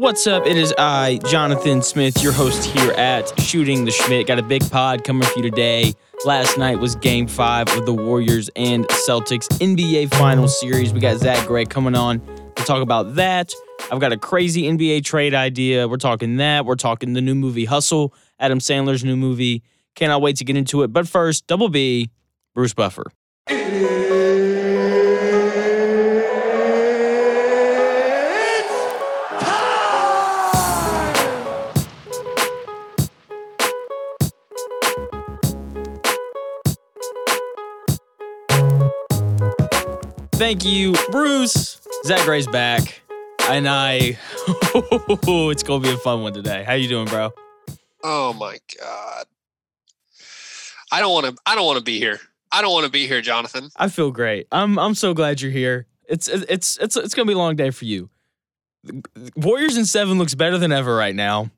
What's up? It is I, Jonathan Smith, your host here at Shooting the Schmidt. Got a big pod coming for you today. Last night was game five of the Warriors and Celtics NBA Finals Series. We got Zach Gray coming on to talk about that. I've got a crazy NBA trade idea. We're talking that. We're talking the new movie Hustle, Adam Sandler's new movie. Cannot wait to get into it. But first, Double B, Bruce Buffer. Thank you, Bruce. Zach Gray's back, and I. it's gonna be a fun one today. How you doing, bro? Oh my god. I don't want to I don't want to be here. I don't want to be here, Jonathan. I feel great. I'm I'm so glad you're here. It's it's it's it's gonna be a long day for you. Warriors in seven looks better than ever right now.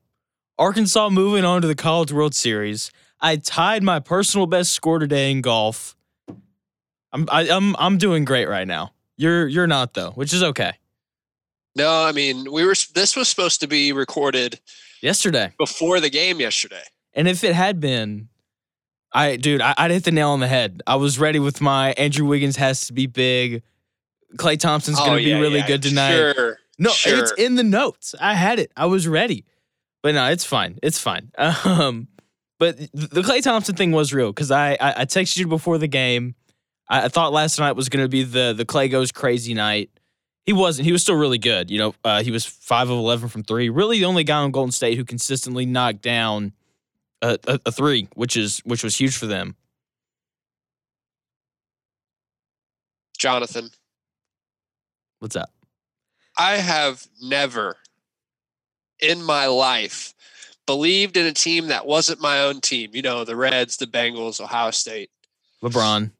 Arkansas moving on to the College World Series. I tied my personal best score today in golf. I'm I, I'm I'm doing great right now. You're you're not though, which is okay. No, I mean we were. This was supposed to be recorded Yesterday, before the game yesterday. and if it had been, I dude, I, I'd hit the nail on the head. I was ready with my Andrew Wiggins has to be big. Klay Thompson's gonna Oh, be really yeah, good tonight. Sure. No, sure. it's in the notes. I had it. I was ready. But no, it's fine. It's fine. Um, but the Klay Thompson thing was real because I, I I texted you before the game. I, I thought last night was going to be the the Klay goes crazy night. He wasn't. He was still really good. You know, uh, he was five of eleven from three. Really, the only guy on Golden State who consistently knocked down a, a, a three, which is which was huge for them. Jonathan. What's up? I have never in my life believed in a team that wasn't my own team. You know, the Reds, the Bengals, Ohio State, LeBron.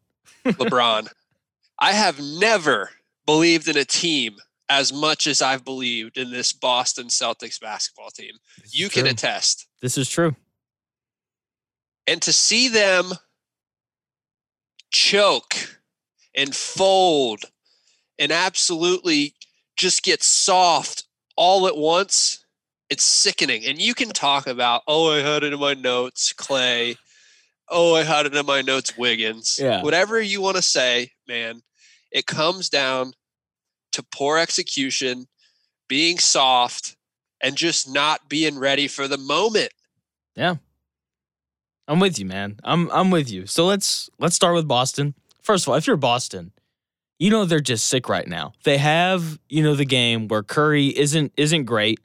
LeBron. I have never believed in a team as much as I've believed in this Boston Celtics basketball team. This You can true. attest. This is true. and to see them choke and fold and absolutely just get soft all at once it's sickening and you can talk about oh i had it in my notes clay oh i had it in my notes wiggins Yeah. whatever you want to say man it comes down to poor execution being soft and just not being ready for the moment Yeah. I'm with you, man. I'm I'm with you. So let's let's start with Boston. First of all, if you're Boston, you know they're just sick right now. They have, you know, the game where Curry isn't isn't great.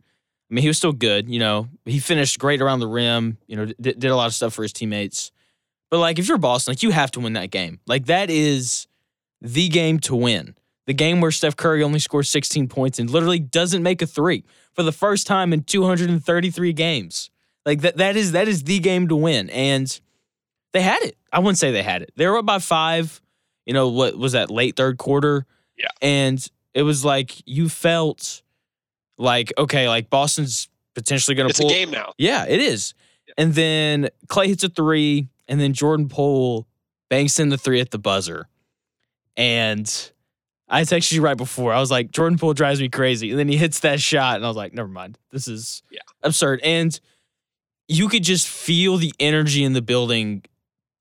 I mean, he was still good, you know. He finished great around the rim, you know, did, did a lot of stuff for his teammates. But like if you're Boston, like you have to win that game. Like that is the game to win. The game where Steph Curry only scores 16 points and literally doesn't make a 3 for the first time in 233 games. Like that that is that is the game to win. And they had it. I wouldn't say they had it. They were up by five, you know, what was that late third quarter? Yeah. And it was like you felt like, okay, like Boston's potentially gonna it's a game now Yeah, it is. And then Klay hits a three, and then Jordan Poole banks in the three at the buzzer. And I texted you right before. I was like, Jordan Poole drives me crazy. And then he hits that shot, and I was like, never mind. This is Yeah. absurd. And you could just feel the energy in the building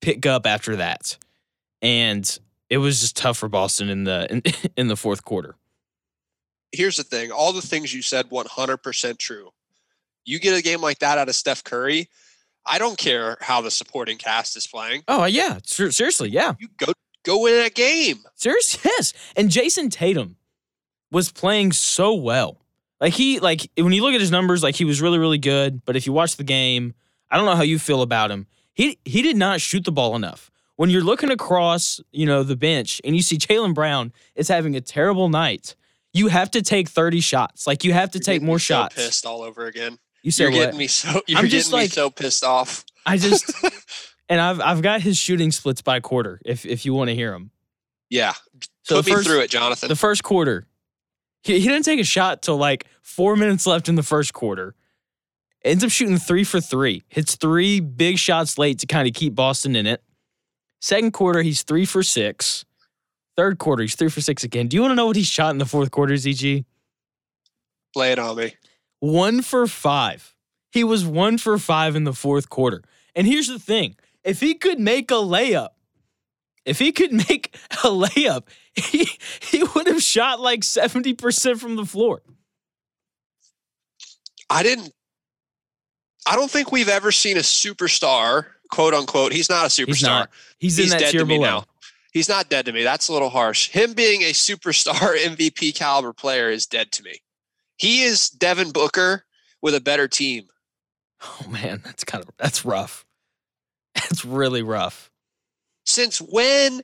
pick up after that. And it was just tough for Boston in the in, in the fourth quarter. here's the thing all the things you said 100% true you get a game like that out of steph curry i don't care how the supporting cast is playing Oh yeah, ser- seriously, yeah. you go go win that game Serious, yes. And Jayson Tatum was playing so well. Like he, like when you look at his numbers, like he was really, really good. But if you watch the game, I don't know how you feel about him. He he did not shoot the ball enough. When you're looking across, you know, the bench and you see Jaylen Brown is having a terrible night, you have to take 30 shots. Like you have to You're take more so shots. pissed all over again You said you're what? getting me so you're I'm getting just me like- so pissed off I just and I've I've got his shooting splits by quarter. If if you want to hear them. yeah So put me first- through it jonathan the first quarter. He, he didn't take a shot till like four minutes left in the first quarter. Ends up shooting three for three. Hits three big shots late to kind of keep Boston in it. Second quarter, he's three for six. Third quarter, he's three for six again. Do you want to know what he shot in the fourth quarter, ZG? Play it on me. One for five. He was one for five in the fourth quarter. And here's the thing if he could make a layup, if he could make a layup, he, he would have shot like 70% from the floor. I didn't. I don't think we've ever seen a superstar, quote unquote. He's not a superstar. He's not. He's, He's in that dead tier to me below. now. He's not dead to me. That's a little harsh. Him being a superstar MVP caliber player is dead to me. He is Devin Booker with a better team. Oh man, that's kind of that's rough. That's really rough. Since when?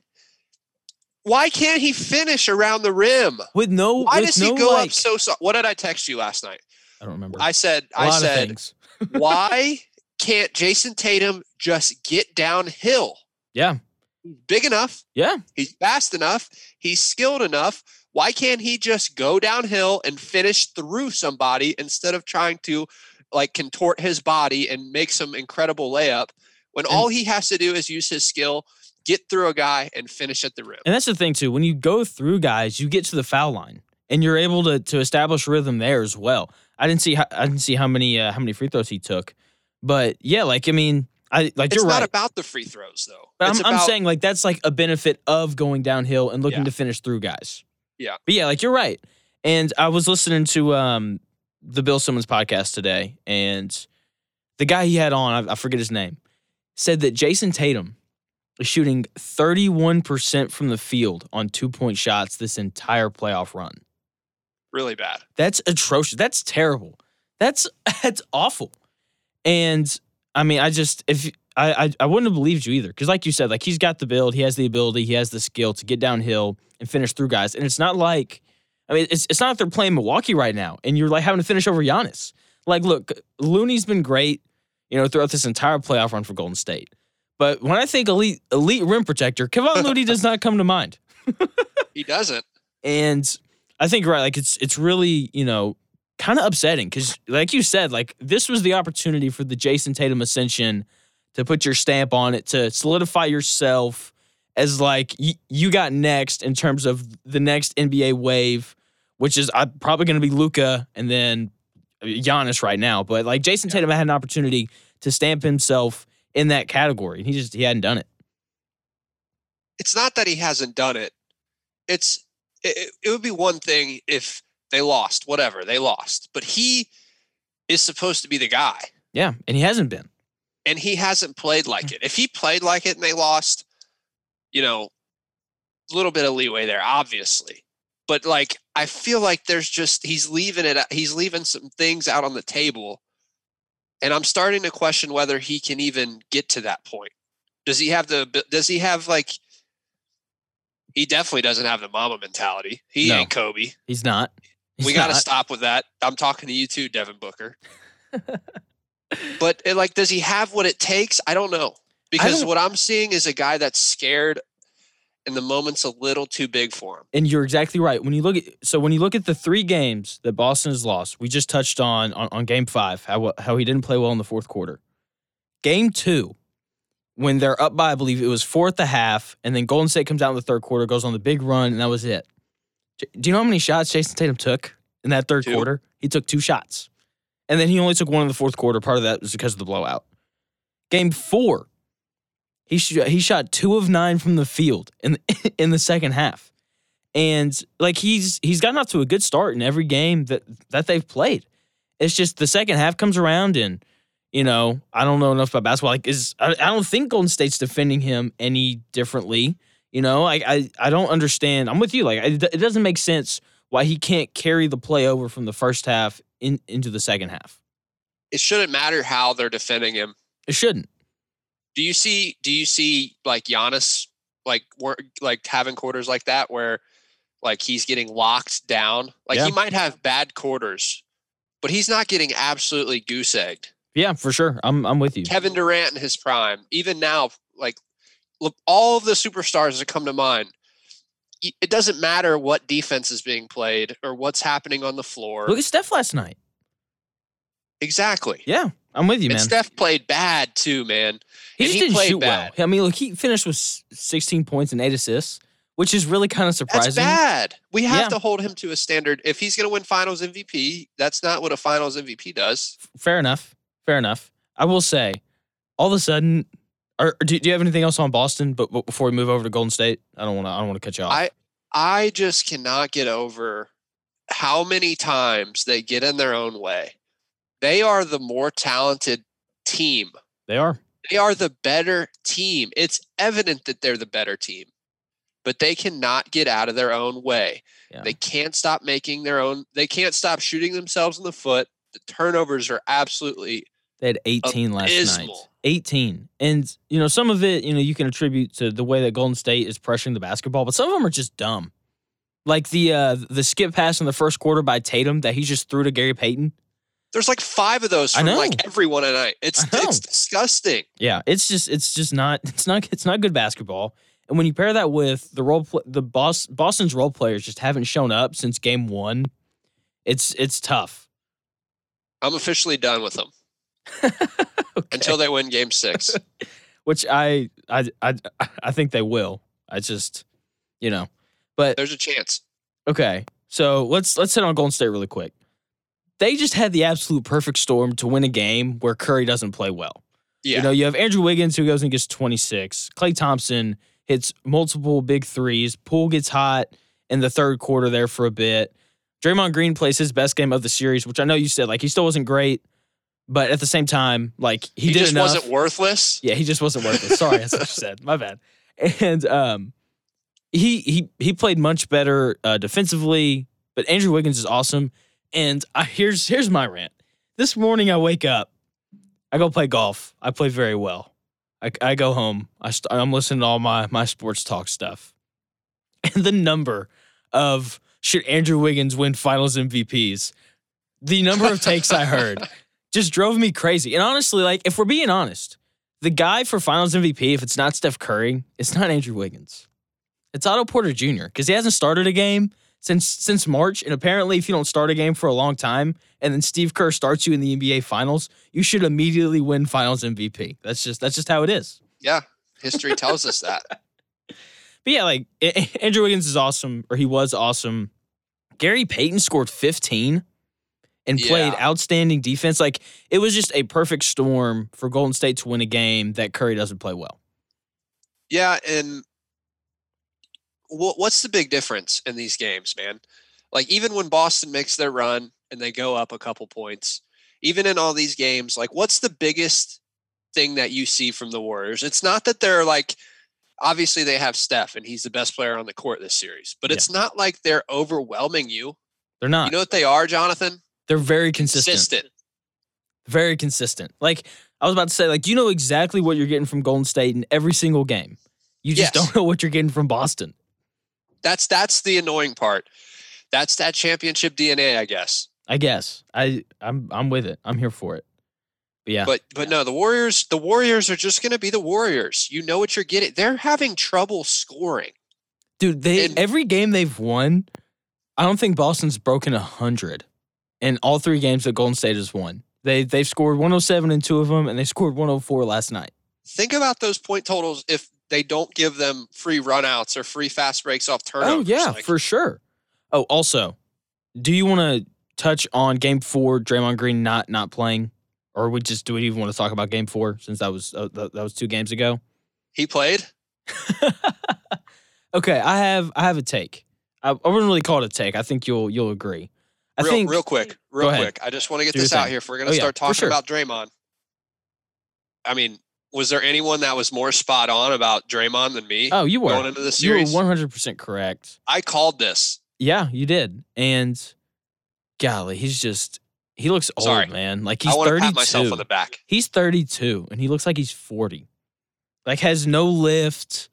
Why can't he finish around the rim? With no Why with does no, he go like, up so soft? What did I text you last night? I don't remember. I said, I said, why can't Jayson Tatum just get downhill? Yeah. He's big enough. Yeah. He's fast enough. He's skilled enough. Why can't he just go downhill and finish through somebody instead of trying to like contort his body and make some incredible layup when all he has to do is use his skill, get through a guy and finish at the rim? And that's the thing too. When you go through guys, you get to the foul line, and you're able to to establish rhythm there as well. I didn't see how, I didn't see how many uh, how many free throws he took, but yeah, like I mean, I like It's you're not right. about the free throws though. But I'm, I'm saying like that's like a benefit of going downhill and looking Yeah. to finish through guys. Yeah. But yeah, like you're right. And I was listening to um the Bill Simmons podcast today, and the guy he had on, I, I forget his name, said that Jayson Tatum is shooting 31% from the field on two point shots this entire playoff run. really bad. That's atrocious. That's terrible. That's that's awful. And I mean, I just if I I, I wouldn't have believed you either because, like you said, like he's got the build, he has the ability, he has the skill to get downhill and finish through guys. And it's not like I mean, it's it's not like they're playing Milwaukee right now, and you're like having to finish over Giannis. Like, look, Looney's been great, you know, throughout this entire playoff run for Golden State. But when I think elite elite rim protector, Kevon Looney does not come to mind. He doesn't. And I think right, like it's it's really you know kind of upsetting because like you said, like this was the opportunity for the Jayson Tatum ascension to put your stamp on it to solidify yourself as like y- you got next in terms of the next NBA wave, which is uh, probably going to be Luka and then Giannis right now. But like Jayson Tatum had an opportunity to stamp himself in that category, and he just he hadn't done it. It's not that he hasn't done it. It's it, it would be one thing if they lost, whatever they lost, but he is supposed to be the guy. Yeah, and he hasn't been. And he hasn't played like mm. it. If he played like it and they lost, you know, a little bit of leeway there, obviously. But like, I feel like there's just he's leaving it. He's leaving some things out on the table, and I'm starting to question whether he can even get to that point. Does he have the? Does he have like? He definitely doesn't have the Mamba mentality. He No. ain't Kobe. He's not. He's we got to stop with that. I'm talking to you too, Devin Booker. but uh, like, does he have what it takes? I don't know because don't- what I'm seeing is a guy that's scared, and the moment's a little too big for him. and you're exactly right. When you look at so when you look at the three games that Boston has lost, we just touched on on, on game five how how he didn't play well in the fourth quarter. Game two, when they're up by I believe it was four at the half, and then Golden State comes out in the third quarter, goes on the big run, and that was it. Do you know how many shots Jayson Tatum took in that third Two. quarter? He took two shots, and then he only took one in the fourth quarter. Part of that was because of the blowout. Game four, he sh- he shot two of nine from the field in the, in the second half, and like he's he's gotten off to a good start in every game that that they've played. It's just the second half comes around and you know I don't know enough about basketball. Like is I, I don't think Golden State's defending him any differently. You know, like I I don't understand. I'm with you. Like it, it doesn't make sense why he can't carry the play over from the first half in, into the second half. It shouldn't matter how they're defending him. It shouldn't. Do you see? Do you see like Giannis like like having quarters like that where like he's getting locked down? Like Yeah. he might have bad quarters, but he's not getting absolutely goose egged. Yeah, for sure. I'm I'm with you. Kevin Durant in his prime, even now, like look, all of the superstars that come to mind. It doesn't matter what defense is being played or what's happening on the floor. Look at Steph last night. exactly. Yeah, I'm with you, man. and. Steph played bad too, man. He and just he didn't shoot bad. well. I mean, look, he finished with 16 points and eight assists, which is really kind of surprising. That's bad. We have Yeah. to hold him to a standard. If he's going to win Finals MVP, that's not what a Finals MVP does. Fair enough. Fair enough. I will say, all of a sudden, or do, do you have anything else on Boston? But, but before we move over to Golden State, I don't want to. I don't want to cut you off. I I just cannot get over how many times they get in their own way. They are the more talented team. they are. They are the better team. It's evident that they're the better team, but they cannot get out of their own way. Yeah. They can't stop making their own. They can't stop shooting themselves in the foot. The turnovers are absolutely They had 18 last night. 18. And, you know, some of it, you know, you can attribute to the way that Golden State is pressuring the basketball, but some of them are just dumb. Like the uh the skip pass in the first quarter by Tatum that he just threw to Gary Payton. There's like five of those from like everyone a night. It's it's disgusting. Yeah, it's just it's just not it's not it's not good basketball. And when you pair that with the role pl- the boss Boston's role players just haven't shown up since game 1, it's it's tough. I'm officially done with them Okay. until they win Game Six. which I I I I think they will. I just you know. But There's a chance. Okay, so let's let's hit on Golden State really quick. They just had the absolute perfect storm to win a game where Curry doesn't play well. Yeah, You know, you have Andrew Wiggins who goes and gets 26. Klay Thompson hits multiple big threes. Poole gets hot in the third quarter there for a bit. Draymond Green plays his best game of the series, which I know you said like he still wasn't great, but at the same time, like he, he, did just enough. wasn't worthless. Yeah, he just wasn't worth it. Sorry, that's what you said. My bad. And um, he he he played much better uh, defensively. But Andrew Wiggins is awesome. And I, here's here's my rant. This morning I wake up, I go play golf. I play very well. I, I go home. I st- I'm listening to all my my sports talk stuff, and the number of should Andrew Wiggins win Finals MVPs, the number of takes I heard just drove me crazy. And honestly, like if we're being honest, the guy for Finals MVP, if it's not Steph Curry, it's not Andrew Wiggins. It's Otto Porter Jr. because he hasn't started a game since since March, and apparently, if you don't start a game for a long time, and then Steve Kerr starts you in the NBA Finals, you should immediately win Finals MVP. That's just that's just how it is. Yeah, history tells us that. But yeah, like Andrew Wiggins is awesome, or he was awesome. Gary Payton scored 15 and played Yeah. outstanding defense. Like it was just a perfect storm for Golden State to win a game that Curry doesn't play well. Yeah, and what's the big difference in these games, man? Like even when Boston makes their run and they go up a couple points, even in all these games, like what's the biggest thing that you see from the Warriors? It's not that they're like obviously they have Steph and he's the best player on the court this series, but Yeah. it's not like they're overwhelming you. They're not. You know what they are, Jonathan? They're very consistent. Consistent. Very consistent. Like I was about to say, like you know exactly what you're getting from Golden State in every single game. You just Yes. don't know what you're getting from Boston. That's that's the annoying part. That's that championship DNA, I guess. I guess. I I'm I'm with it. I'm here for it. But yeah. But but no, the Warriors the Warriors are just going to be the Warriors. You know what you're getting. They're having trouble scoring. Dude, they And- every game they've won, I don't think Boston's broken a hundred in all three games that Golden State has won. They they've scored 107 in two of them, and they scored 104 last night. Think about those point totals if they don't give them free runouts or free fast breaks off turnovers. Oh yeah, Like, for sure. Oh, also, do you want to touch on Game Four, Draymond Green not not playing, or we just do we even want to talk about Game Four since that was uh, that, that was two games ago? he played. okay, I have I have a take. I, I wouldn't really call it a take. I think you'll you'll agree. I real, think real quick, real quick. I just want to get Do this out here. If we're going Oh, to yeah, start for talking sure. about Draymond, I mean, was there anyone that was more spot on about Draymond than me Oh, you were. going into the series. You were one hundred percent correct. I called this. Yeah, you did. And golly, he's just he looks old, Sorry. man. Like he's I want pat myself on the back. He's thirty two, and he looks like he's forty. Like has no lift,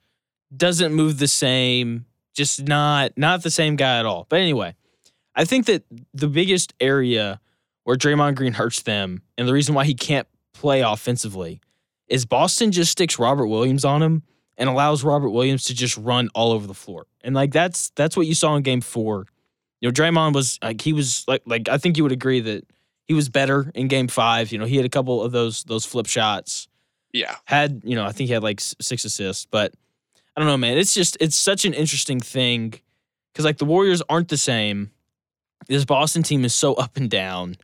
doesn't move the same. Just not not the same guy at all. But anyway, I think that the biggest area where Draymond Green hurts them, and the reason why he can't play offensively, is Boston just sticks Robert Williams on him and allows Robert Williams to just run all over the floor. And like that's that's what you saw in game four. You know, Draymond was like he was like like I think you would agree that he was better in game five. You know, he had a couple of those those flip shots. Yeah. Had, you know, I think he had like six assists, but I don't know, man. It's just it's such an interesting thing because like the Warriors aren't the same. This Boston team is so up and down.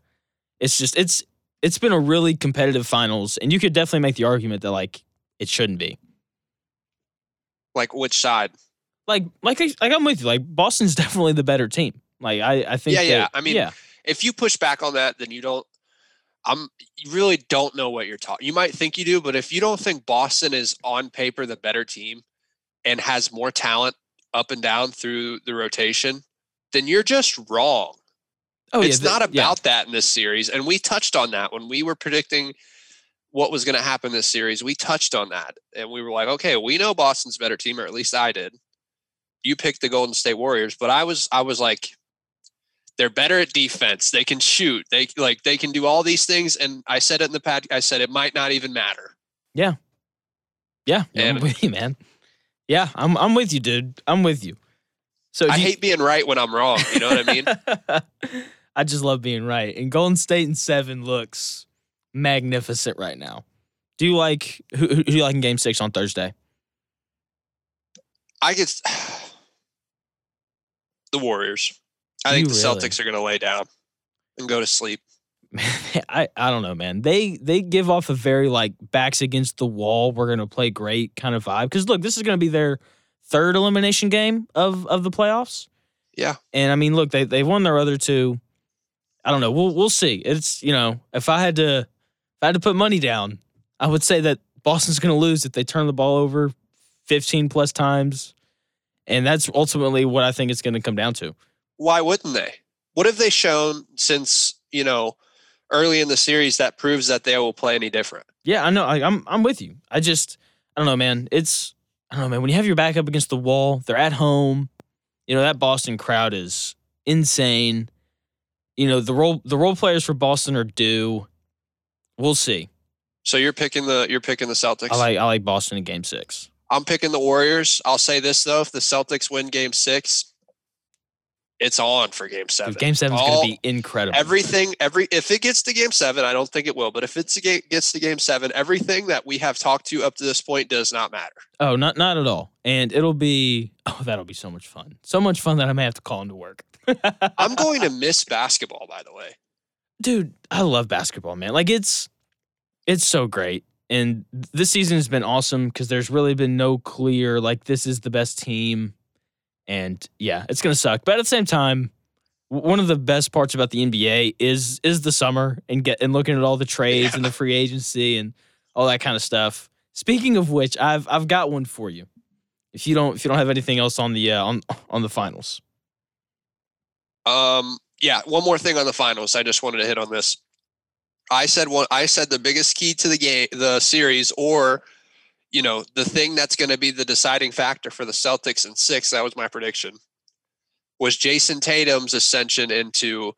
It's just it's it's been a really competitive finals, and you could definitely make the argument that like it shouldn't be. Like which side? Like like I- like I'm with you. Like Boston's definitely the better team. Like I I think Yeah, yeah. that- I mean, yeah If you push back on that, then you don't. I'm. You really don't know what you're talking. You might think you do, but if you don't think Boston is on paper the better team and has more talent up and down through the rotation, then you're just wrong. oh it's yeah, not the- yeah. about that in this series. And we touched on that when we were predicting what was going to happen this series. We touched on that. And we were like, okay, we know Boston's a better team, or at least I did. You picked the Golden State Warriors, but I was I was like, they're better at defense. They can shoot. They like they can do all these things. And I said it in the pad. I said it might not even matter. Yeah, yeah, I'm with you, man. Yeah, I'm I'm with you, dude. I'm with you. So I you- hate being right when I'm wrong. You know what I mean? I just love being right. And Golden State in seven looks magnificent right now. Do you like who, who do you like in Game Six on Thursday? I guess the Warriors. I think you the really? Celtics are going to lay down and go to sleep. Man, I I don't know, man. They they give off a very like backs against the wall. We're gonna play great kind of vibe. Because look, this is gonna be their third elimination game of of the playoffs. Yeah. And I mean, look, they they won their other two. I don't know. We'll we'll see. It's you know, if I had to if I had to put money down, I would say that Boston's gonna lose if they turn the ball over 15 plus times. And that's ultimately what I think it's gonna come down to. why wouldn't they? What have they shown since you know early in the series that proves that they will play any different? Yeah, I know. I, I'm I'm with you. I just I don't know, man. It's I don't know, man. When you have your back up against the wall, they're at home. You know that Boston crowd is insane. You know the role the role players for Boston are due. We'll see. So you're picking the you're picking the Celtics. I like I like Boston in Game Six. I'm picking the Warriors. I'll say this though: if the Celtics win Game Six, it's on for Game Seven. Dude, game Seven's All- gonna be incredible. Everything, every if it gets to Game Seven, I don't think it will. But if it's game, gets to Game Seven, everything that we have talked to up to this point does not matter. oh, not not at all. And it'll be oh, that'll be so much fun. So much fun that I may have to call into work. I'm going to miss basketball, by the way. dude i love basketball man like it's it's so great and this season has been awesome because there's really been no clear like this is the best team and yeah it's gonna suck but at the same time one of the best parts about the nba is is the summer and get and looking at all the trades and the free agency and all that kind of stuff speaking of which i've i've got one for you if you don't if you don't have anything else on the uh, on on the finals Um, yeah, one more thing on the finals. I just wanted to hit on this. I said one. I said the biggest key to the game, the series, or you know, the thing that's going to be the deciding factor for the Celtics in six. That was my prediction. Was Jayson Tatum's ascension into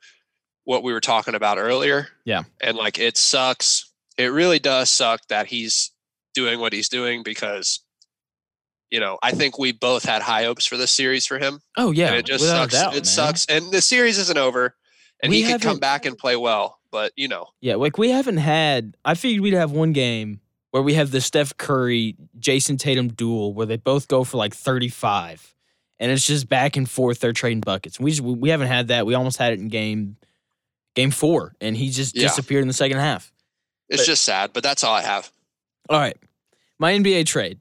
what we were talking about earlier? Yeah. and like it sucks. It really does suck that he's doing what he's doing because. You know, I think we both had high hopes for this series for him oh yeah and it just without sucks. doubt, it man. sucks, and the series isn't over, and We he could come back and play well. But you know, Yeah, like we haven't had. I figured we'd have one game where we have the Steph Curry, Jayson Tatum duel where they both go for like 35, and it's just back and forth. They're trading buckets. We just we haven't had that. We almost had it in game game four, and he just Yeah. disappeared in the second half. it's But- just sad. But that's all I have. All right, my NBA trade.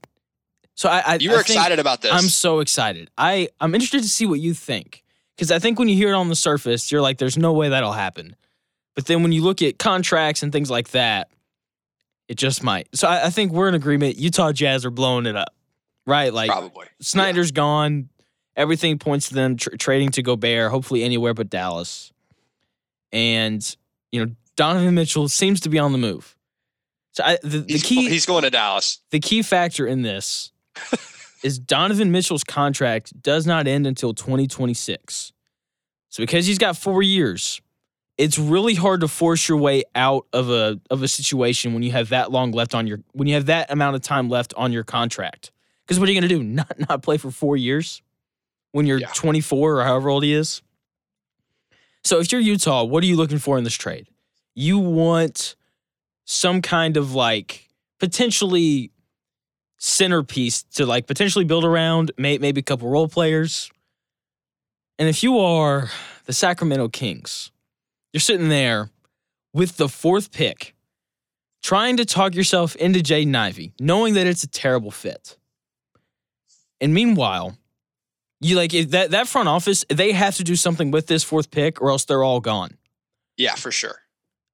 So I, I You were I excited about this. I'm so excited. I I'm interested to see what you think because I think when you hear it on the surface, you're like, "There's no way that'll happen," but then when you look at contracts and things like that, it just might. So I, I think we're in agreement. Utah Jazz are blowing it up, right? Like probably. Snyder's gone. Everything points to them tr- trading to Gobert, hopefully anywhere but Dallas. And you know Donovan Mitchell seems to be on the move. So I, the, the He's, key he's going to Dallas. the key factor in this is Donovan Mitchell's contract does not end until 2026. So because he's got 4 years, it's really hard to force your way out of a of a situation when you have that long left on your when you have that amount of time left on your contract. Cuz what are you going to do? Not not play for 4 years when you're Yeah. 24 or however old he is? So if you're Utah, what are you looking for in this trade? You want some kind of like potentially centerpiece to like potentially build around, may, maybe a couple role players. And if you are the Sacramento Kings, you're sitting there with the fourth pick, trying to talk yourself into Jaden Ivey, knowing that it's a terrible fit. And meanwhile, you like if that that front office, they have to do something with this fourth pick, or else they're all gone. Yeah, for sure.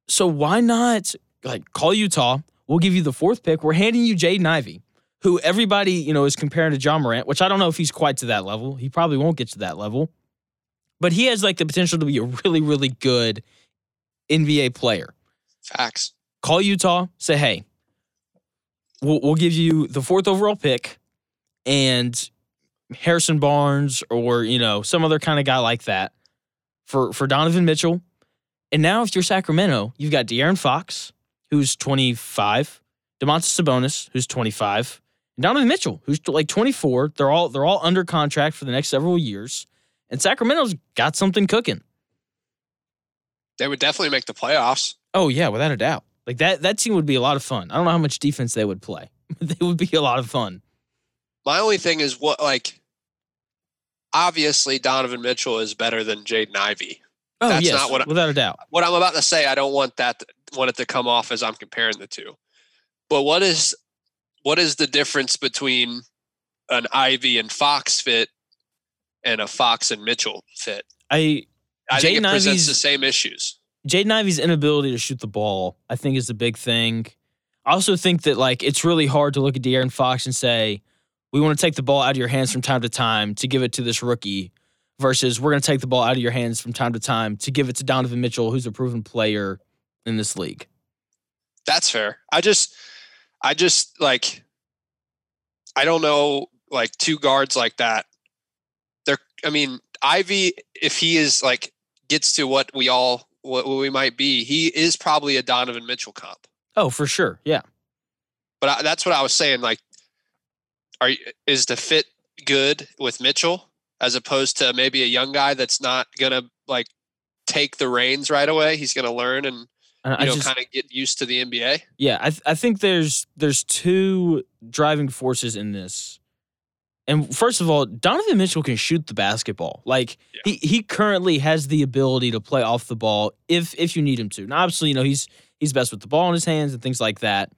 So why not like call Utah? We'll give you the fourth pick. We're handing you Jaden Ivey, who everybody you know is comparing to John Morant, which I don't know if he's quite to that level. He probably won't get to that level, but he has like the potential to be a really really good NBA player. Facts. Call Utah, say hey, we'll, we'll give you the fourth overall pick, and Harrison Barnes or you know some other kind of guy like that for for Donovan Mitchell. And now if you're Sacramento, you've got De'Aaron Fox, who's 25, Domantas Sabonis, who's 25, and Donovan Mitchell, who's like 24. They're all they're all under contract for the next several years, and Sacramento's got something cooking. They would definitely make the playoffs. Oh yeah, without a doubt. Like that that team would be a lot of fun. I don't know how much defense they would play, but they would be a lot of fun. My only thing is what like obviously Donovan Mitchell is better than Jaden Ivey. Oh That's yes, not what I- without a doubt. What I'm about to say, I don't want that to, want it to come off as I'm comparing the two. But what is what is the difference between an Ivey and Fox fit and a Fox and Mitchell fit? I I think it Jaden presents Ivey's- the same issues. Jaden Ivey's inability to shoot the ball, I think, is the big thing. I also think that like it's really hard to look at De'Aaron Fox and say, we want to take the ball out of your hands from time to time to give it to this rookie, versus we're going to take the ball out of your hands from time to time to give it to Donovan Mitchell, who's a proven player in this league. That's fair. I just I just like I don't know like two guards like that. I mean, Ivey if he is like gets to what we all what we might be, he is probably a Donovan Mitchell comp. Oh, for sure. Yeah. But I, that's what I was saying like are you, is the fit good with Mitchell as opposed to maybe a young guy that's not going to like take the reins right away. He's going to learn and uh, And you know kind of get used to the NBA. Yeah, I th- I think there's there's two driving forces in this. And first of all, Donovan Mitchell can shoot the basketball. Like Yeah. he he currently has the ability to play off the ball if if you need him to. Now obviously, you know, he's he's best with the ball in his hands and things like that.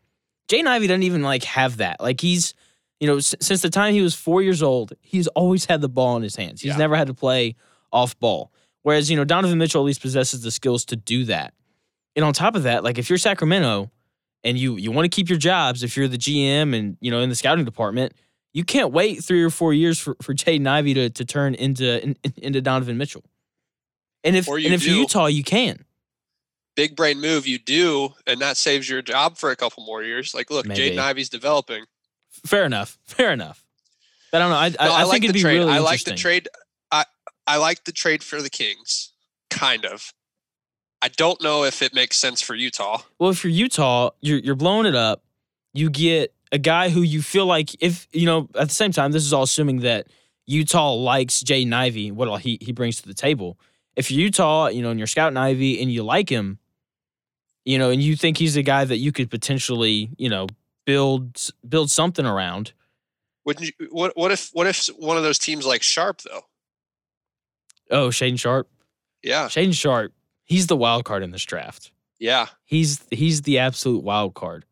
Jane Ivey doesn't even like have that. Like he's you know, s- since the time he was 4 years old, he's always had the ball in his hands. He's Yeah. never had to play off ball. Whereas, you know, Donovan Mitchell at least possesses the skills to do that. And on top of that, like if you're Sacramento, and you you want to keep your jobs if you're the GM and you know in the scouting department, you can't wait three or four years for for Jaden Ivey to to turn into in, into Donovan Mitchell. And if and if do. Utah, you can. big brain move you do, and that saves your job for a couple more years. Like, look. Jaden Ivey's developing. Fair enough. Fair enough. But I don't know. I, No, I, I, like think it'd the be trade. really I like the trade. I I like the trade for the Kings, kind of. I don't know if it makes sense for Utah. Well, if you're Utah, you're you're blowing it up. You get a guy who you feel like if you know at the same time, this is all assuming that Utah likes Jay Ivey, what all he he brings to the table. If you're Utah, you know, and you're scouting Ivey and you like him, you know, and you think he's a guy that you could potentially, you know, build build something around. Wouldn't you? What what if what if one of those teams like Sharpe though? Oh, Shaedon Sharpe. Yeah, Shaedon Sharpe, he's the wild card in this draft. yeah. He's he's the absolute wild card.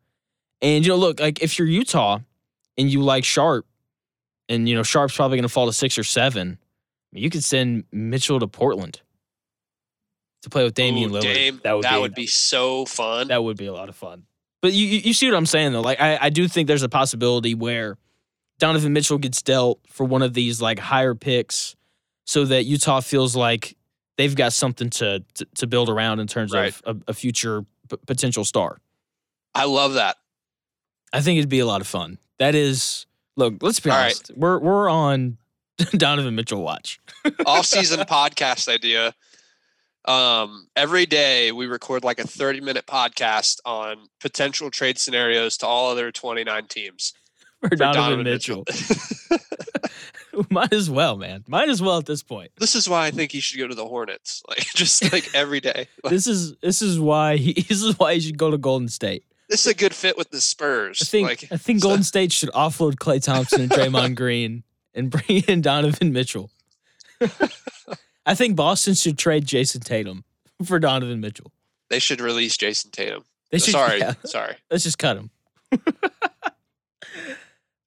And you know, look, like if you're Utah and you like Sharpe, and you know Sharpe's probably going to fall to six or seven, you could send Mitchell to Portland to play with Damian Ooh, Lillard. Dame, that would be, be so fun. that would be a lot of fun. But you you you see what I'm saying though? Like I, I do think there's a possibility where Donovan Mitchell gets dealt for one of these like higher picks, so that Utah feels like they've got something to to, to build around in terms Right. of a, a future p- potential star. I love that. I think it'd be a lot of fun. That is, look, let's be All right. honest. We're we're on Donovan Mitchell watch. Off season podcast idea. Um, every day we record like a 30 minute podcast on potential trade scenarios to all other 29 teams. For, for Donovan, Mitchell. Might as well, man. Might as well at this point. this is why I think he should go to the Hornets. Like just like every day. Like, This is this is why he this is why he should go to Golden State. This is a good fit with the Spurs. I think like, I think so- Golden State should offload Klay Thompson and Draymond Green and bring in Donovan Mitchell. I think Boston should trade Jayson Tatum for Donovan Mitchell. they should release Jayson Tatum. They should, sorry, yeah, sorry. let's just cut him.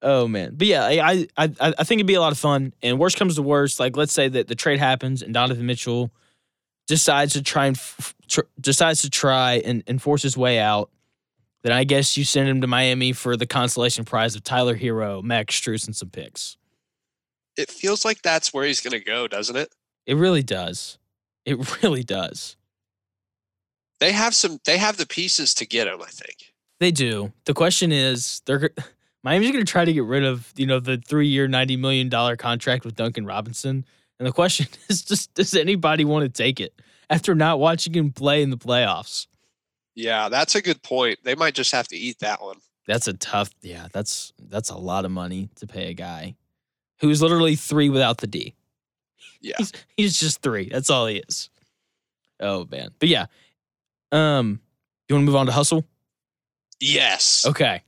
oh man, but yeah, I, I I I think it'd be a lot of fun. And worst comes to worst, like let's say that the trade happens and Donovan Mitchell decides to try and f- tr- decides to try and, and force his way out. Then I guess you send him to Miami for the consolation prize of Tyler Herro, Max Strus, and some picks. It feels like that's where he's gonna go, doesn't it? It really does. It really does. They have some. They have the pieces to get him. I think. They do. The question is, they're Miami's going to try to get rid of you know the three-year, ninety million dollar contract with Duncan Robinson, and the question is, just does anybody want to take it after not watching him play in the playoffs? Yeah, that's a good point. They might just have to eat that one. That's a tough. Yeah, that's that's a lot of money to pay a guy who's literally three without the D. Yeah. He's, he's just three. That's all he is. Oh man, but yeah. Um, you want to move on to hustle? Yes. Okay.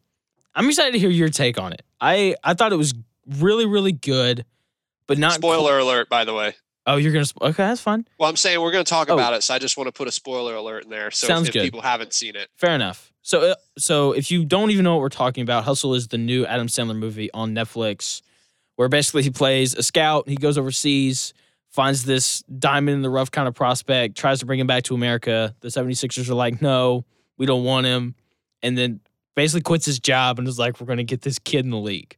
I'm excited to hear your take on it. I I thought it was really really good, but not Spoiler alert, by the way. Oh, you're gonna. sp- Okay, that's fine. Well, I'm saying we're going to talk Oh. about it, so I just want to put a spoiler alert in there. So Sounds if, good. people haven't seen it, Fair enough. So uh, so if you don't even know what we're talking about, Hustle is the new Adam Sandler movie on Netflix, where basically he plays a scout. He goes overseas, finds this diamond in the rough kind of prospect, tries to bring him back to America. The 76ers are like, no, we don't want him, and then basically quits his job and is like, we're gonna get this kid in the league,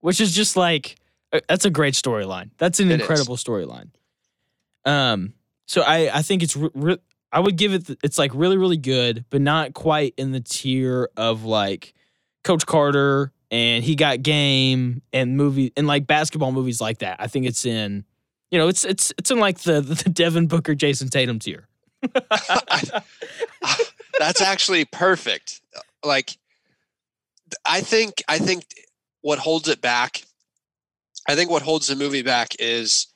which is just like that's a great storyline. That's an It incredible storyline. Um, so I I think it's re- re- I would give it th- it's like really really good, but not quite in the tier of like Coach Carter and he got game and movie and like basketball movies like that. I think it's in you know it's it's it's in like the the Devin Booker Jayson Tatum tier. that's actually perfect. Like, I think I think what holds it back, I think what holds the movie back is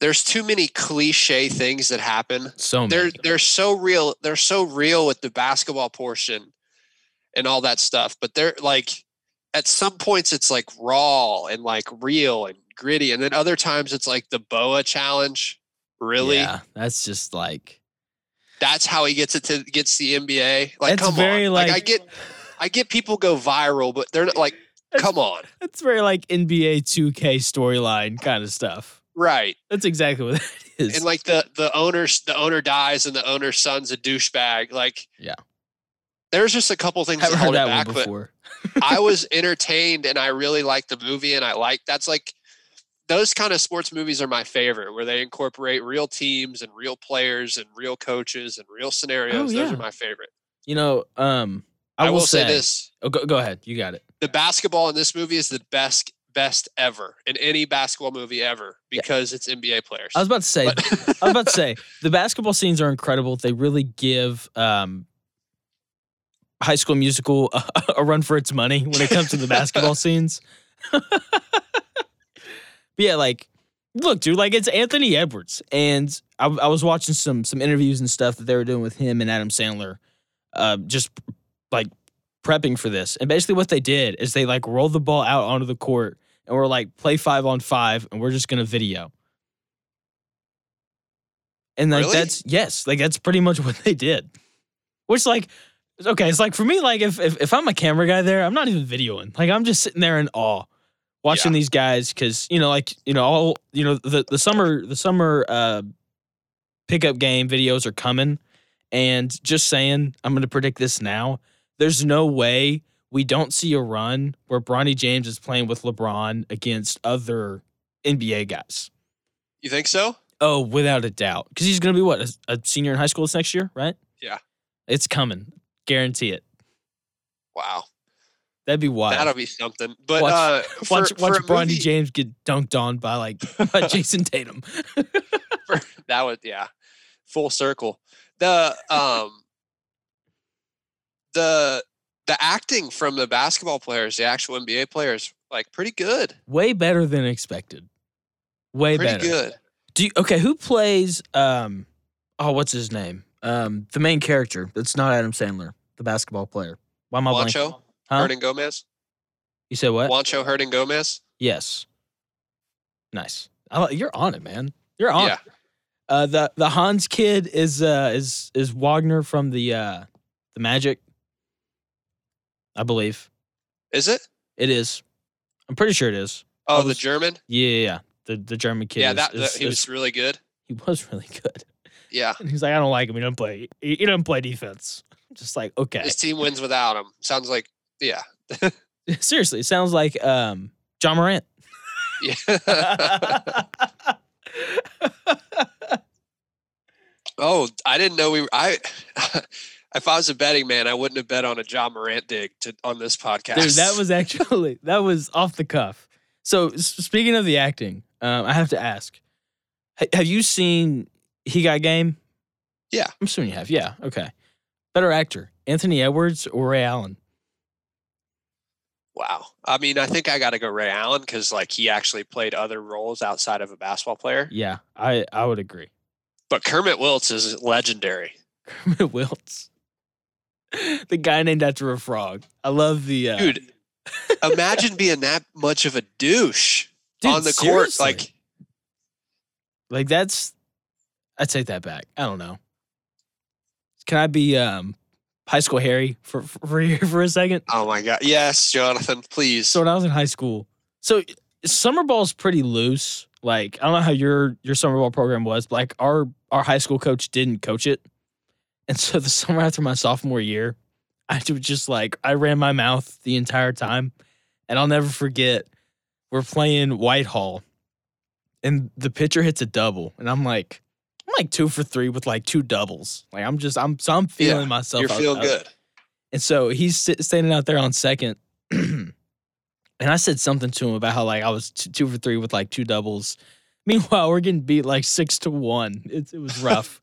there's too many cliche things that happen. so They're they're so real. They're so real with the basketball portion and all that stuff. But they're like at some points it's like raw and like real and gritty, and then other times it's like the boa challenge. Really, Yeah, that's just like that's how he gets it to gets the NBA. Like, come on. Like, I get, I get people go viral, but they're not like, come on, it's very like NBA 2K storyline kind of stuff. right? That's exactly what it is. And like the the owner's the owner dies and the owner's son's a douchebag. Like, Yeah. there's just a couple things haven't that hold it back, but before. I was entertained and I really liked the movie and I like that's like those kind of sports movies are my favorite where they incorporate real teams and real players and real coaches and real scenarios. Those Oh, yeah. are my favorite. You know, um, I, I, will, will say this. Oh, go, go ahead. You got it. The basketball in this movie is the best best ever in any basketball movie ever Yeah. because it's NBA players. I was about to say. But- I was about to say the basketball scenes are incredible. They really give um, High School Musical a, a run for its money when it comes to the basketball scenes. but yeah, like, look, dude, like it's Anthony Edwards, and I, I was watching some some interviews and stuff that they were doing with him and Adam Sandler, uh, just like prepping for this. And basically, what they did is they like rolled the ball out onto the court and we're like, play five on five, and we're just gonna video. And like Really? that's yes, like that's pretty much what they did. Which like okay, it's like for me, like if if, if I'm a camera guy there, I'm not even videoing. Like I'm just sitting there in awe. Watching Yeah. these guys because you know, like you know, all you know, the the summer the summer uh pickup game videos are coming, and just saying, I'm going to predict this now. There's no way we don't see a run where Bronny James is playing with LeBron against other NBA guys. you think so? Oh, without a doubt. Because he's going to be what, a, a senior in high school this next year, right? Yeah. It's coming. Guarantee it. Wow, That'd be wild. that'll be something. But Watch- uh, for, watch watch Bronny movie- James get dunked on by like by Jayson Tatum. for- that would yeah, full circle. The um, the the acting from the basketball players, the actual NBA players, like pretty good, Way better than expected. Way pretty better. good. Do you, okay, who plays um oh what's his name? Um the main character that's not Adam Sandler. the basketball player. Why am I blanking? Juancho Huh? Hernangómez. You said what? Juancho Hernangómez. Yes. Nice. I, you're on it, man. You're on. Yeah. it. Uh, the the Hans kid is uh is is Wagner from the uh the Magic. I believe Is it? it is. I'm pretty sure it is. Oh, I the German. Yeah, yeah, yeah. The the German kid. yeah, is- that, is- that- he is- was really good. he was really good. Yeah, And he's like, I don't like him. He don't play. He, he doesn't play defense. I'm just like, okay. his team wins without him. Sounds like yeah, Seriously, it sounds like um Ja Morant. yeah. oh, I didn't know we. Were, I if I was a betting man, I wouldn't have bet on a Ja Morant dig to on this podcast. Dude, that was actually that was off the cuff. So speaking of the acting, um, I have to ask: ha- Have you seen He Got Game? Yeah. I'm assuming you have. Yeah. Okay. Better actor, Anthony Edwards or Ray Allen? wow. I mean, I think I got to go Ray Allen because like he actually played other roles outside of a basketball player. Yeah, I I would agree. But Kermit Wilts is legendary. Kermit Wilts, the guy named after a frog. I love the uh, Dude, imagine being that much of a douche dude, on the court. Like, like that's I take that back. I don't know. Can I be um high school Harry for for for, a second? oh my God. Yes, Jonathan, please. So when I was in high school, so summer ball is pretty loose. Like I don't know how your your summer ball program was, but like our our high school coach didn't coach it, and so the summer after my sophomore year, I was just like I ran my mouth the entire time, and I'll never forget. We're playing Whitehall, and the pitcher hits a double, and I'm like, I'm like two for three with like two doubles. Like I'm just I'm so I'm feeling Yeah, myself. You're out- good. and so he's sit, standing out there on second. and I said something to him about how like I was t- two for three with like two doubles. Meanwhile, we're getting beat like six to one. It, it was rough.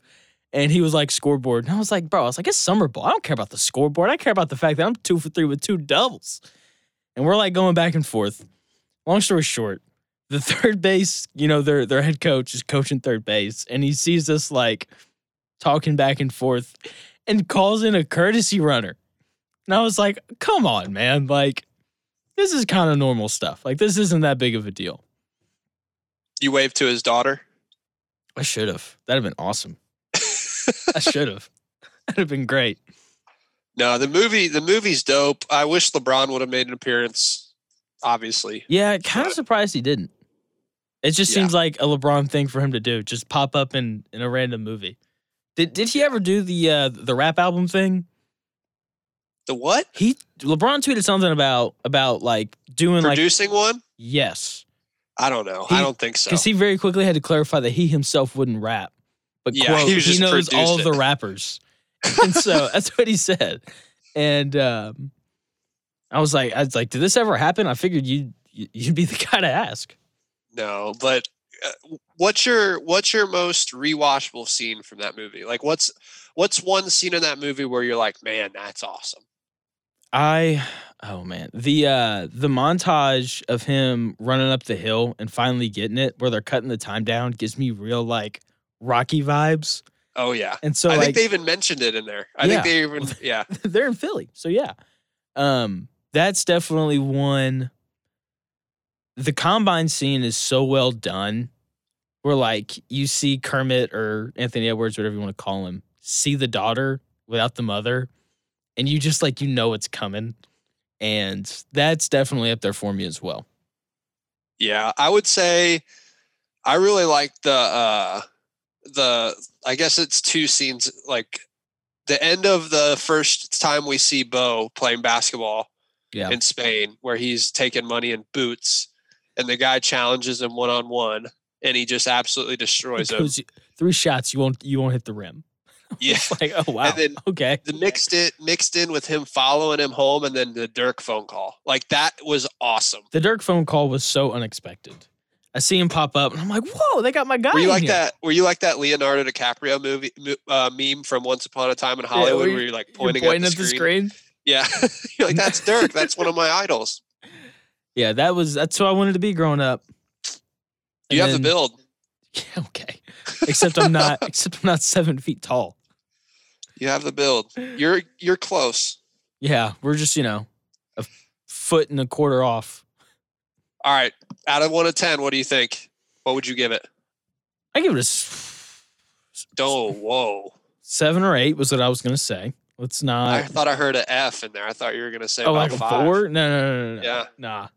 And he was like scoreboard. And I was like, bro, I was like, it's summer ball. I don't care about the scoreboard. I care about the fact that I'm two for three with two doubles. And we're like going back and forth. Long story short, the third base, you know, their their head coach is coaching third base, and he sees us like talking back and forth and calls in a courtesy runner. And I was like, come on, man. Like, this is kind of normal stuff. Like, this isn't that big of a deal. You waved to his daughter. I should have. That'd have been awesome. I should have. That'd have been great. no, the movie the movie's dope. I wish LeBron would have made an appearance. Obviously, Yeah, kind of surprised he didn't. It just Yeah. seems like a LeBron thing for him to do. Just pop up in in a random movie. Did did he ever do the uh the rap album thing? the what He LeBron tweeted something about about like doing like producing one? yes. I don't know. He- I don't think so. Because he very quickly had to clarify that he himself wouldn't rap. But Yeah, quote, he he, knows all the rappers. and so that's what he said. And um, I was like, I was like, did this ever happen? I figured you'd you'd be the guy to ask. no, but uh, what's your what's your most rewatchable scene from that movie? Like, what's what's one scene in that movie where you're like, man, that's awesome. I oh man. The uh the montage of him running up the hill and finally getting it where they're cutting the time down gives me real like Rocky vibes. Oh yeah, And so I like think they even mentioned it in there. I Yeah. think they even yeah. they're in Philly. So yeah. Um that's definitely one the combine scene is so well done where like you see Kermit or Anthony Edwards, whatever you want to call him, see the daughter without the mother, and you just like you know it's coming. And that's definitely up there for me as well. Yeah, I would say I really like the uh the I guess it's two scenes like the end of the first time we see Bo playing basketball Yeah. in Spain where he's taking money in boots and the guy challenges him one on one and he just absolutely destroys him. Three shots, you won't you won't hit the rim. Yeah. Like, oh wow. then- okay. The mixed it mixed in with him following him home and then the Dirk phone call. Like that was awesome. The Dirk phone call was so unexpected. I see him pop up and I'm like, whoa, they got my guy. Were you like here. that? Were you like that Leonardo DiCaprio movie uh, meme from Once Upon a Time in Hollywood, where where you- you're like You're pointing, pointing at the screen? screen. Yeah, you're like that's Dirk. That's one of my idols. Yeah, that was that's who I wanted to be growing up. You And have the build. Yeah, okay. Except I'm not except I'm not seven feet tall. You have the build. You're you're close. Yeah, we're just you know a foot and a quarter off. All right. Out of one to ten, what do you think? What would you give it? I give it a s- Oh, whoa. seven or eight was what I was gonna say. Let's not. I thought I heard an F in there. I thought you were gonna say oh, about like a five. four? No, no, no, no, no. Yeah. Nah.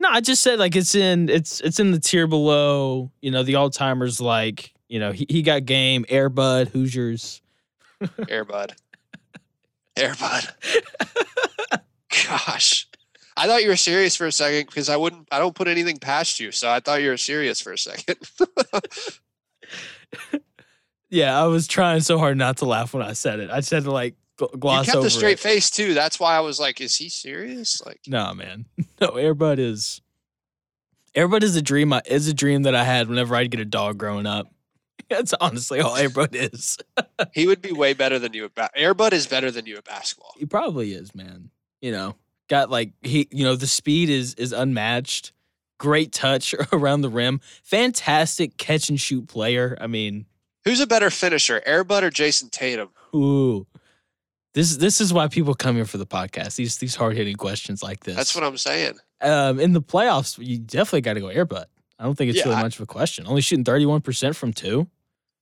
No, I just said like it's in it's it's in the tier below. You know, the all timers like you know he, he got game, Air Bud, Hoosiers. Air Bud. Airbud. Gosh. I thought you were serious for a second because I wouldn't I don't put anything past you. So I thought you were serious for a second. Yeah, I was trying so hard not to laugh when I said it. I to like gl- you gloss kept over a straight it. face too. That's why I was like, is he serious? Like No, man. No, Air Bud is Air Bud is a dream. I, is a dream that I had whenever I'd get a dog growing up. That's honestly all Air Bud is. he would be way better than you at ba- Air Bud is better than you at basketball. He probably is, man. You know, got like he, you know, the speed is is unmatched. Great touch around the rim. Fantastic catch and shoot player. I mean, Who's a better finisher, Air Bud or Jayson Tatum? ooh. This this is why people come here for the podcast. These these hard hitting questions like this. That's what I'm saying. um, in the playoffs, you definitely got to go Air Bud. I don't think it's Yeah, really I- much of a question. Only shooting thirty one percent from two,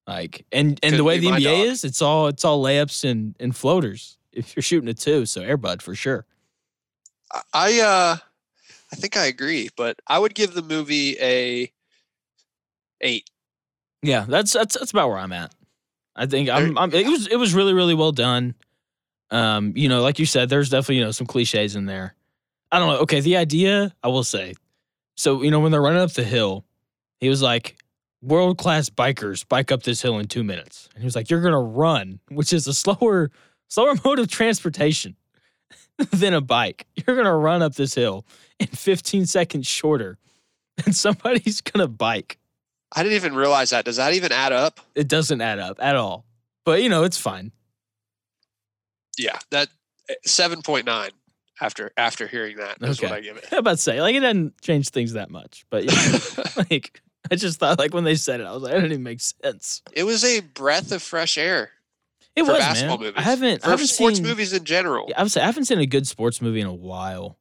like and and the way the NBA dog. is, it's all it's all layups and and floaters. If you're shooting a two, so Air Bud for sure. I- uh I think I agree, but I would give the movie a eight. Yeah, that's that's that's about where I'm at. I think I'm, I'm it was it was really really well done. Um, you know, like you said, there's definitely you know some cliches in there. I don't know. Okay, the idea I will say. So you know when they're running up the hill, he was like, "World class bikers bike up this hill in two minutes," and he was like, "You're gonna run, which is a slower slower mode of transportation than a bike. You're gonna run up this hill in 15 seconds shorter, and somebody's gonna bike." I didn't even realize that. Does that even add up? it doesn't add up at all. But you know, it's fine. Yeah, that eh, seven point nine. After after hearing that, that, is what I give it. I'm about to say, like, it doesn't change things that much. But yeah, like, I just thought, like, when they said it, I was like, it didn't even make sense. it was a breath of fresh air It was basketball man. movies. I haven't, I for haven't sports seen, movies in general. Yeah, I would say I haven't seen a good sports movie in a while.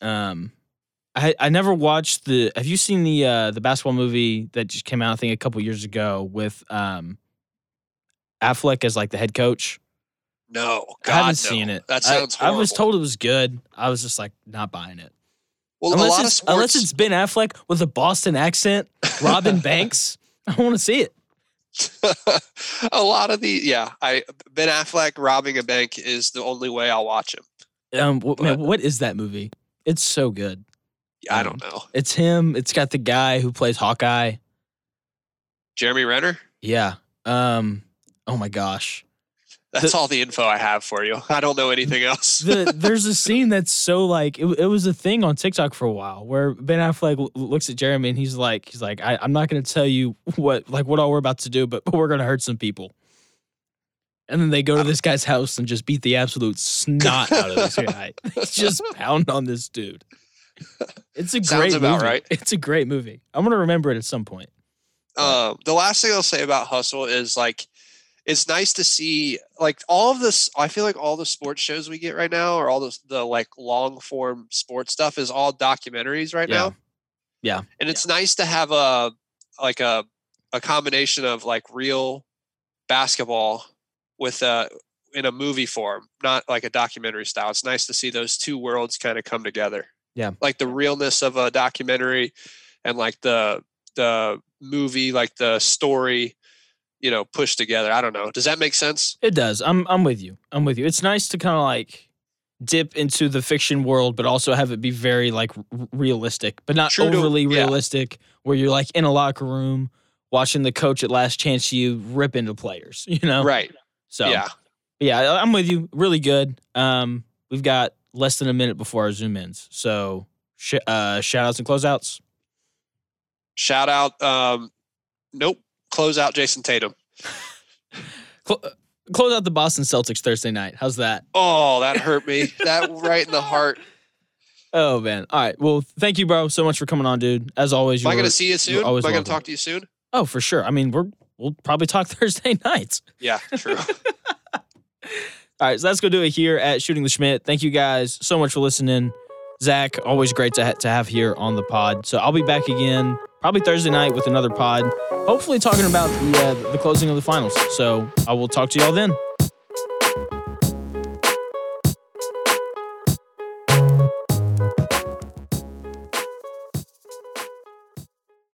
Um, I I never watched the. Have you seen the uh the basketball movie that just came out? I think a couple years ago with um, Affleck as like the head coach. No, God, I haven't no. seen it. That I- sounds. I, was told it was good. I was just like not buying it. Well, a unless lot of it's sports. unless it's Ben Affleck with a Boston accent, Robin Banks. I want to see it. a lot of the yeah, I Ben Affleck robbing a bank is the only way I'll watch him. Um, wh- man, what is that movie? It's so good. Yeah, I don't know. It's him. It's got the guy who plays Hawkeye. Jeremy Renner. Yeah. Um. Oh my gosh. That's The- all the info I have for you. I don't know anything else. The, there's a scene that's so like it, it was a thing on TikTok for a while where Ben Affleck l- looks at Jeremy and he's like he's like I, I'm not going to tell you what like what all we're about to do, but, but we're going to hurt some people. And then they go to this guy's house and just beat the absolute snot out of this guy. just pound on this dude. It's a Sounds great about movie. right. It's a great movie. I'm gonna remember it at some point. um, the last thing I'll say about Hustle is like, it's nice to see like all of this. I feel like all the sports shows we get right now, or all the the like long form sports stuff, is all documentaries right Yeah. now. Yeah. and it's nice to have a like a a combination of like real basketball with a in a movie form, not like a documentary style. It's nice to see those two worlds kind of come together. Yeah. Like the realness of a documentary and like the the movie, like the story, you know, pushed together. I don't know. Does that make sense? It does. I'm I'm with you. I'm with you. It's nice to kind of like dip into the fiction world, but also have it be very like r- realistic, but not True to- overly yeah. realistic, where you're like in a locker room watching the coach at Last Chance U rip into players. You know, Right. So Yeah. yeah, I'm with you. Really good. Um, we've got less than a minute before our zoom ins, so sh- uh, shout outs and closeouts. Shout out. Um, nope. Close out Jayson Tatum. Close out the Boston Celtics Thursday night. How's that? Oh, that hurt me. that right in the heart. Oh man. All right. Well, thank you, bro, so much for coming on, dude. As always, Am I going to see you soon? Am I going to talk to you soon? Oh, for sure. I mean, we're we'll probably talk Thursday nights. Yeah, true. All right, so that's gonna do it here at Shooting the Schmidt. Thank you guys so much for listening. Zach, always great to ha- to have here on the pod. So I'll be back again probably Thursday night with another pod. Hopefully talking about the uh, the closing of the finals. So I will talk to y'all then.